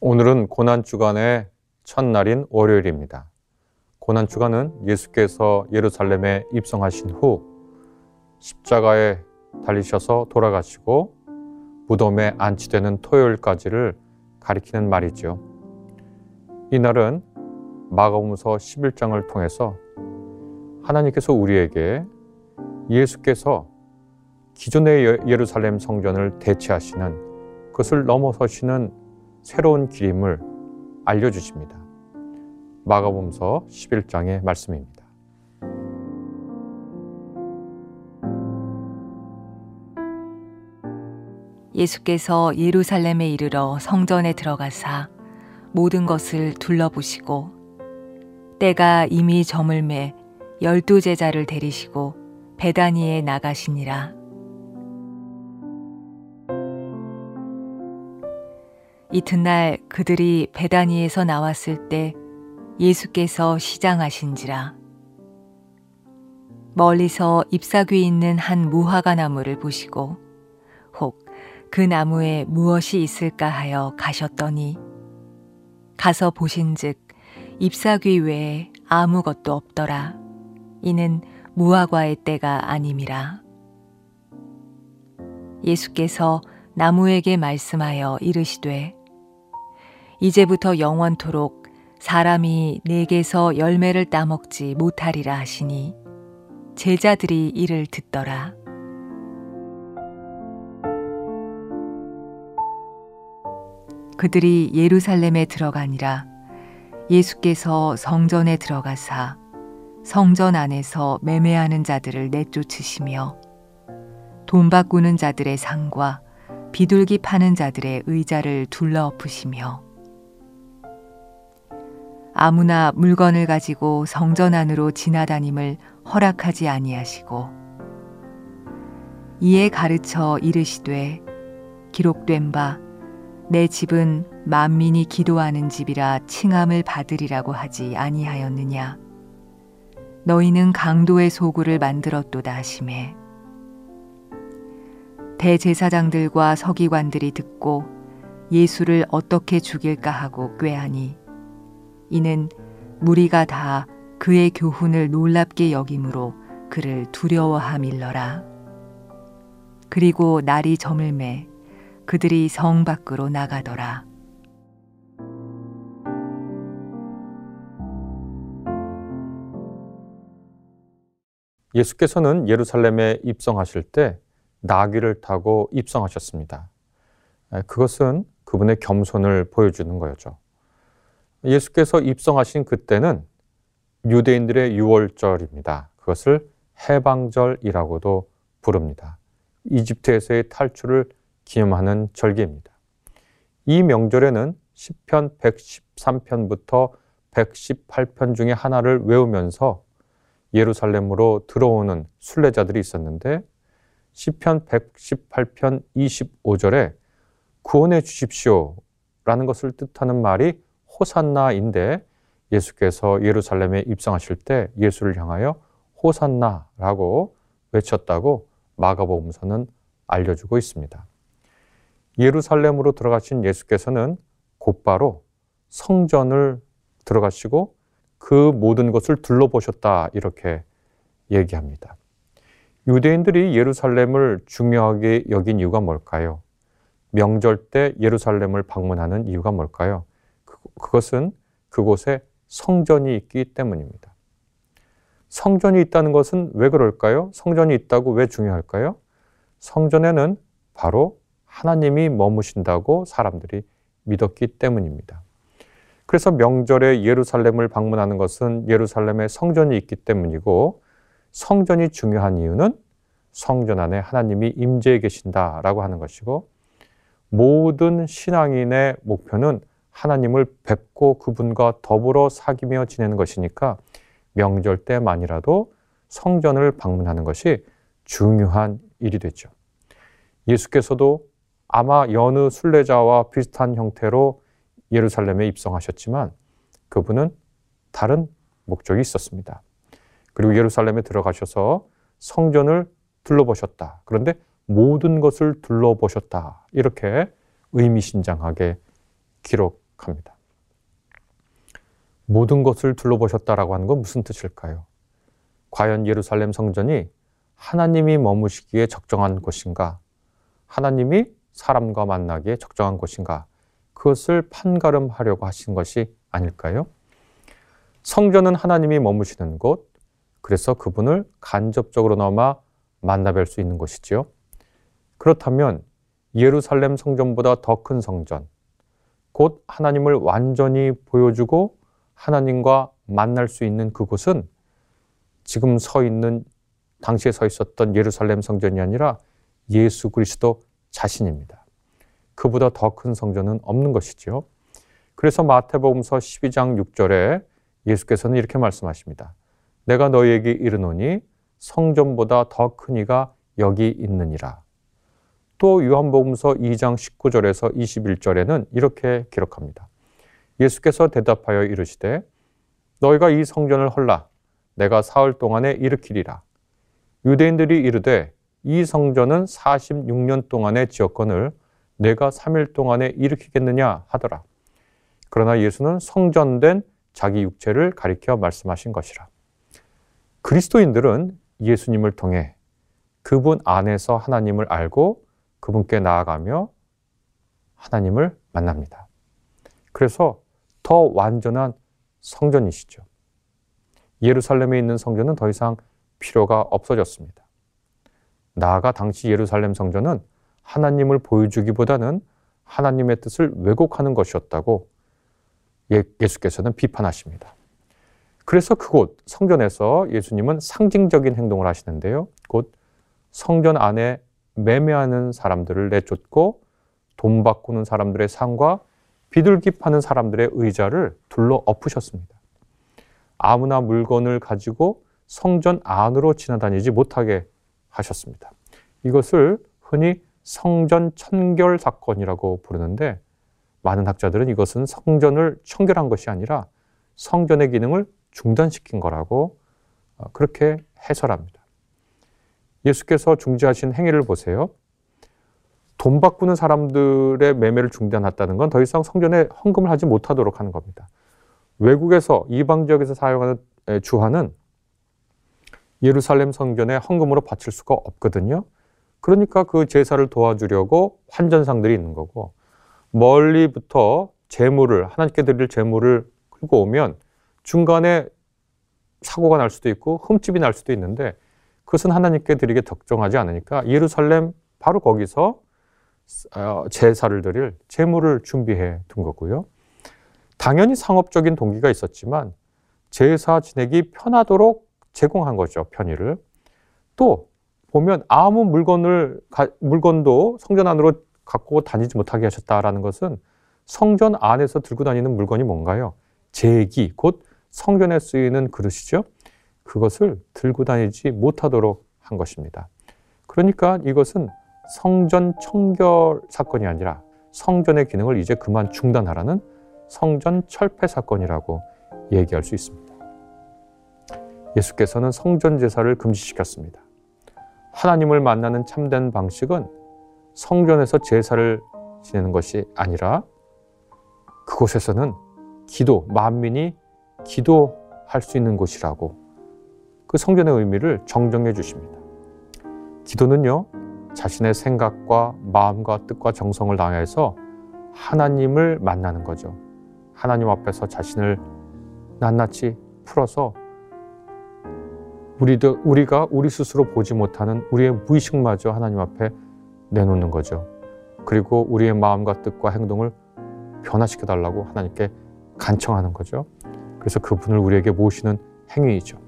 오늘은 고난주간의 첫날인 월요일입니다. 고난주간은 예수께서 예루살렘에 입성하신 후 십자가에 달리셔서 돌아가시고 무덤에 안치되는 토요일까지를 가리키는 말이죠. 이날은 마가복음서 11장을 통해서 하나님께서 우리에게 예수께서 기존의 예루살렘 성전을 대체하시는 그것을 넘어서시는 새로운 길임을 알려주십니다. 마가복음서 11장의 말씀입니다. 예수께서 예루살렘에 이르러 성전에 들어가사 모든 것을 둘러보시고 때가 이미 저물매 열두 제자를 데리시고 베다니에 나가시니라. 이튿날 그들이 베다니에서 나왔을 때 예수께서 시장하신지라. 멀리서 잎사귀 있는 한 무화과 나무를 보시고 혹 그 나무에 무엇이 있을까 하여 가셨더니 가서 보신즉 잎사귀 외에 아무것도 없더라. 이는 무화과의 때가 아님이라. 예수께서 나무에게 말씀하여 이르시되 이제부터 영원토록 사람이 내게서 열매를 따먹지 못하리라 하시니 제자들이 이를 듣더라. 그들이 예루살렘에 들어가니라 예수께서 성전에 들어가사 성전 안에서 매매하는 자들을 내쫓으시며 돈 바꾸는 자들의 상과 비둘기 파는 자들의 의자를 둘러엎으시며 아무나 물건을 가지고 성전 안으로 지나다님을 허락하지 아니하시고 이에 가르쳐 이르시되 기록된 바 내 집은 만민이 기도하는 집이라 칭함을 받으리라고 하지 아니하였느냐? 너희는 강도의 소굴을 만들었도다 하심에 대제사장들과 서기관들이 듣고 예수를 어떻게 죽일까 하고 꾀하니 이는 무리가 다 그의 교훈을 놀랍게 여김으로 그를 두려워함일러라. 그리고 날이 저물매 그들이 성 밖으로 나가더라. 예수께서는 예루살렘에 입성하실 때 나귀를 타고 입성하셨습니다. 그것은 그분의 겸손을 보여주는 거였죠. 예수께서 입성하신 그때는 유대인들의 유월절입니다. 그것을 해방절이라고도 부릅니다. 이집트에서의 탈출을 기념하는 절기입니다. 이 명절에는 10편 113편부터 118편 중에 하나를 외우면서 예루살렘으로 들어오는 순례자들이 있었는데 10편 118편 25절에 구원해 주십시오라는 것을 뜻하는 말이 호산나인데 예수께서 예루살렘에 입성하실 때 예수를 향하여 호산나라고 외쳤다고 마가복음서는 알려주고 있습니다. 예루살렘으로 들어가신 예수께서는 곧바로 성전을 들어가시고 그 모든 것을 둘러보셨다 이렇게 얘기합니다. 유대인들이 예루살렘을 중요하게 여긴 이유가 뭘까요? 명절 때 예루살렘을 방문하는 이유가 뭘까요? 그것은 그곳에 성전이 있기 때문입니다. 성전이 있다는 것은 왜 그럴까요? 성전이 있다고 왜 중요할까요? 성전에는 바로 하나님이 머무신다고 사람들이 믿었기 때문입니다. 그래서 명절에 예루살렘을 방문하는 것은 예루살렘에 성전이 있기 때문이고 성전이 중요한 이유는 성전 안에 하나님이 임재해 계신다라고 하는 것이고 모든 신앙인의 목표는 하나님을 뵙고 그분과 더불어 사귀며 지내는 것이니까 명절 때만이라도 성전을 방문하는 것이 중요한 일이 됐죠. 예수께서도 아마 여느 순례자와 비슷한 형태로 예루살렘에 입성하셨지만 그분은 다른 목적이 있었습니다. 그리고 예루살렘에 들어가셔서 성전을 둘러보셨다. 그런데 모든 것을 둘러보셨다. 이렇게 의미심장하게 기록 합니다. 모든 것을 둘러보셨다라고 하는 건 무슨 뜻일까요? 과연 예루살렘 성전이 하나님이 머무시기에 적정한 곳인가? 하나님이 사람과 만나기에 적정한 곳인가? 그것을 판가름하려고 하신 것이 아닐까요? 성전은 하나님이 머무시는 곳, 그래서 그분을 간접적으로나마 만나뵐 수 있는 곳이지요. 그렇다면 예루살렘 성전보다 더 큰 성전, 곧 하나님을 완전히 보여주고 하나님과 만날 수 있는 그곳은 지금 서 있는 당시에 서 있었던 예루살렘 성전이 아니라 예수 그리스도 자신입니다. 그보다 더 큰 성전은 없는 것이지요. 그래서 마태복음서 12장 6절에 예수께서는 이렇게 말씀하십니다. 내가 너희에게 이르노니 성전보다 더 큰 이가 여기 있느니라. 또 요한복음서 2장 19절에서 21절에는 이렇게 기록합니다. 예수께서 대답하여 이르시되 너희가 이 성전을 헐라 내가 사흘 동안에 일으키리라. 유대인들이 이르되 이 성전은 46년 동안에 지었거늘 내가 3일 동안에 일으키겠느냐 하더라. 그러나 예수는 성전된 자기 육체를 가리켜 말씀하신 것이라. 그리스도인들은 예수님을 통해 그분 안에서 하나님을 알고 그분께 나아가며 하나님을 만납니다. 그래서 더 완전한 성전이시죠. 예루살렘에 있는 성전은 더 이상 필요가 없어졌습니다. 나아가 당시 예루살렘 성전은 하나님을 보여주기보다는 하나님의 뜻을 왜곡하는 것이었다고 예, 예수께서는 비판하십니다. 그래서 그곳 성전에서 예수님은 상징적인 행동을 하시는데요. 곧 성전 안에 매매하는 사람들을 내쫓고 돈 바꾸는 사람들의 상과 비둘기 파는 사람들의 의자를 둘러 엎으셨습니다. 아무나 물건을 가지고 성전 안으로 지나다니지 못하게 하셨습니다. 이것을 흔히 성전 청결 사건이라고 부르는데 많은 학자들은 이것은 성전을 청결한 것이 아니라 성전의 기능을 중단시킨 거라고 어, 그렇게 해설합니다. 예수께서 중지하신 행위를 보세요. 돈 바꾸는 사람들의 매매를 중단했다는 건 더 이상 성전에 헌금을 하지 못하도록 하는 겁니다. 외국에서 이방 지역에서 사용하는 주화는 예루살렘 성전에 헌금으로 바칠 수가 없거든요. 그러니까 그 제사를 도와주려고 환전상들이 있는 거고 멀리부터 재물을 하나님께 드릴 재물을 끌고 오면 중간에 사고가 날 수도 있고 흠집이 날 수도 있는데 그것은 하나님께 드리게 적정하지 않으니까 예루살렘 바로 거기서 어, 제사를 드릴 재물을 준비해 둔 거고요. 당연히 상업적인 동기가 있었지만 제사 지내기 편하도록 제공한 거죠, 편의를. 또 보면 아무 물건을 물건도 성전 안으로 갖고 다니지 못하게 하셨다라는 것은 성전 안에서 들고 다니는 물건이 뭔가요? 제기, 곧 성전에 쓰이는 그릇이죠. 그것을 들고 다니지 못하도록 한 것입니다. 그러니까 이것은 성전 청결 사건이 아니라 성전의 기능을 이제 그만 중단하라는 성전 철폐 사건이라고 얘기할 수 있습니다. 예수께서는 성전 제사를 금지시켰습니다. 하나님을 만나는 참된 방식은 성전에서 제사를 지내는 것이 아니라 그곳에서는 기도, 만민이 기도할 수 있는 곳이라고 그 성전의 의미를 정정해 주십니다. 기도는요, 자신의 생각과 마음과 뜻과 정성을 다해서 하나님을 만나는 거죠. 하나님 앞에서 자신을 낱낱이 풀어서 우리도, 우리가 우리 스스로 보지 못하는 우리의 무의식마저 하나님 앞에 내놓는 거죠. 그리고 우리의 마음과 뜻과 행동을 변화시켜 달라고 하나님께 간청하는 거죠. 그래서 그분을 우리에게 모시는 행위이죠.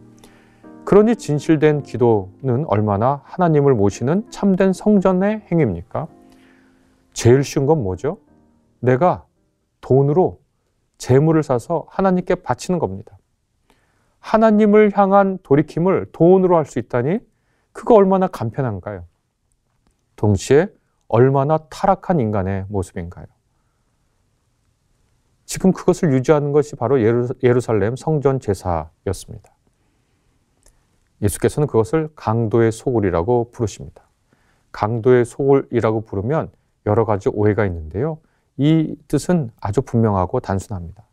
그러니 진실된 기도는 얼마나 하나님을 모시는 참된 성전의 행위입니까? 제일 쉬운 건 뭐죠? 내가 돈으로 재물을 사서 하나님께 바치는 겁니다. 하나님을 향한 돌이킴을 돈으로 할 수 있다니 그거 얼마나 간편한가요? 동시에 얼마나 타락한 인간의 모습인가요? 지금 그것을 유지하는 것이 바로 예루살렘 성전 제사였습니다. 예수께서는 그것을 강도의 소굴이라고 부르십니다. 강도의 소굴이라고 부르면 여러 가지 오해가 있는데요. 이 뜻은 아주 분명하고 단순합니다.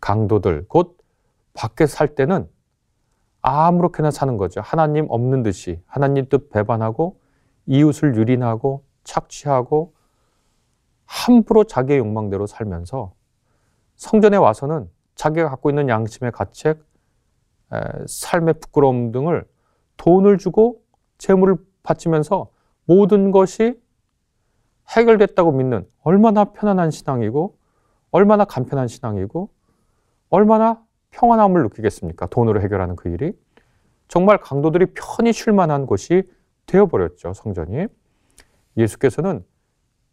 강도들, 곧 밖에 살 때는 아무렇게나 사는 거죠. 하나님 없는 듯이 하나님 뜻 배반하고 이웃을 유린하고 착취하고 함부로 자기의 욕망대로 살면서 성전에 와서는 자기가 갖고 있는 양심의 가책, 삶의 부끄러움 등을 돈을 주고 재물을 바치면서 모든 것이 해결됐다고 믿는 얼마나 편안한 신앙이고 얼마나 간편한 신앙이고 얼마나 평안함을 느끼겠습니까? 돈으로 해결하는 그 일이 정말 강도들이 편히 쉴 만한 곳이 되어버렸죠 성전이 예수께서는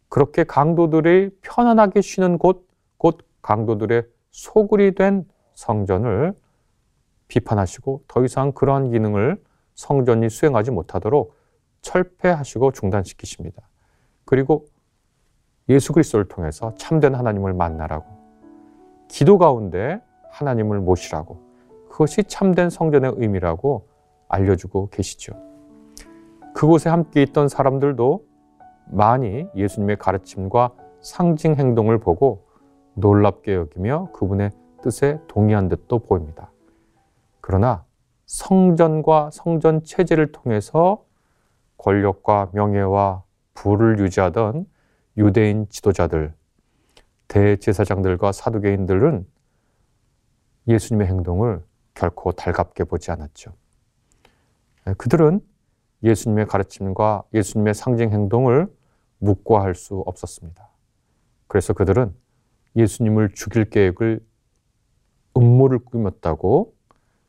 그렇게 강도들이 편안하게 쉬는 곳, 곧 강도들의 소굴이 된 성전을 비판하시고 더 이상 그러한 기능을 성전이 수행하지 못하도록 철폐하시고 중단시키십니다. 그리고 예수 그리스도를 통해서 참된 하나님을 만나라고 기도 가운데 하나님을 모시라고 그것이 참된 성전의 의미라고 알려주고 계시죠. 그곳에 함께 있던 사람들도 많이 예수님의 가르침과 상징 행동을 보고 놀랍게 여기며 그분의 뜻에 동의한 듯도 보입니다. 그러나 성전과 성전 체제를 통해서 권력과 명예와 부를 유지하던 유대인 지도자들, 대제사장들과 사두개인들은 예수님의 행동을 결코 달갑게 보지 않았죠. 그들은 예수님의 가르침과 예수님의 상징 행동을 묵과할 수 없었습니다. 그래서 그들은 예수님을 죽일 계획을 음모를 꾸몄다고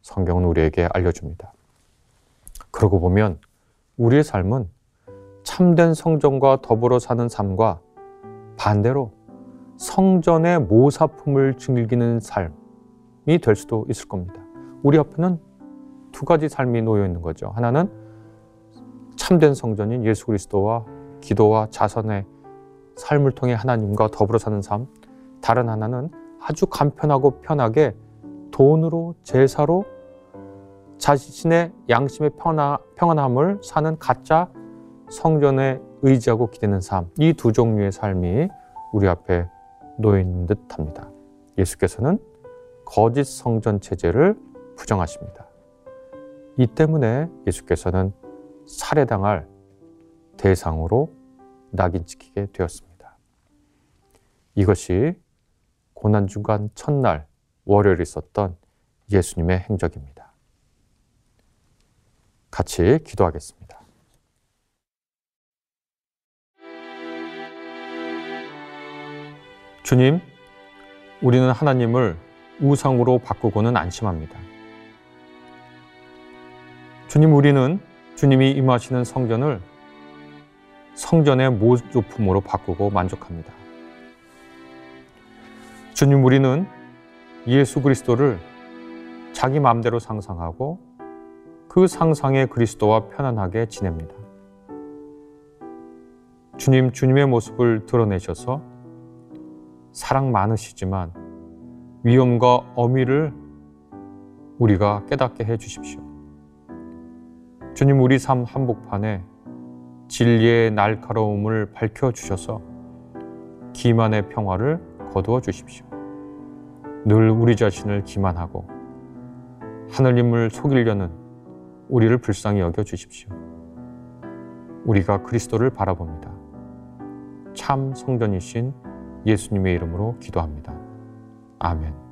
성경은 우리에게 알려줍니다. 그러고 보면 우리의 삶은 참된 성전과 더불어 사는 삶과 반대로 성전의 모사품을 즐기는 삶이 될 수도 있을 겁니다. 우리 앞에는 두 가지 삶이 놓여 있는 거죠. 하나는 참된 성전인 예수 그리스도와 기도와 자선의 삶을 통해 하나님과 더불어 사는 삶. 다른 하나는 아주 간편하고 편하게 돈으로 제사로 자신의 양심의 평안함 을 사는 가짜 성전에 의지하고 기대는 삶. 이 두 종류의 삶이 우리 앞에 있는 듯 합니다. 예수께서는 거짓 성전 체제를 부정하십니다. 이 때문에 예수께서는 살해당할 대상으로 낙인 찍히게 되었습니다. 이것이 고난주간 첫날 월요일 있었던 예수님의 행적입니다. 같이 기도하겠습니다. 주님, 우리는 하나님을 우상으로 바꾸고는 안심합니다. 주님, 우리는 주님이 임하시는 성전을 성전의 모조품으로 바꾸고 만족합니다. 주님, 우리는 예수 그리스도를 자기 마음대로 상상하고 그 상상의 그리스도와 편안하게 지냅니다. 주님, 주님의 모습을 드러내셔서 사랑 많으시지만 위험과 어미를 우리가 깨닫게 해 주십시오. 주님, 우리 삶 한복판에 진리의 날카로움을 밝혀 주셔서 기만의 평화를 거두어 주십시오. 늘 우리 자신을 기만하고 하늘님을 속이려는 우리를 불쌍히 여겨 주십시오. 우리가 그리스도를 바라봅니다. 참 성전이신 예수님의 이름으로 기도합니다. 아멘.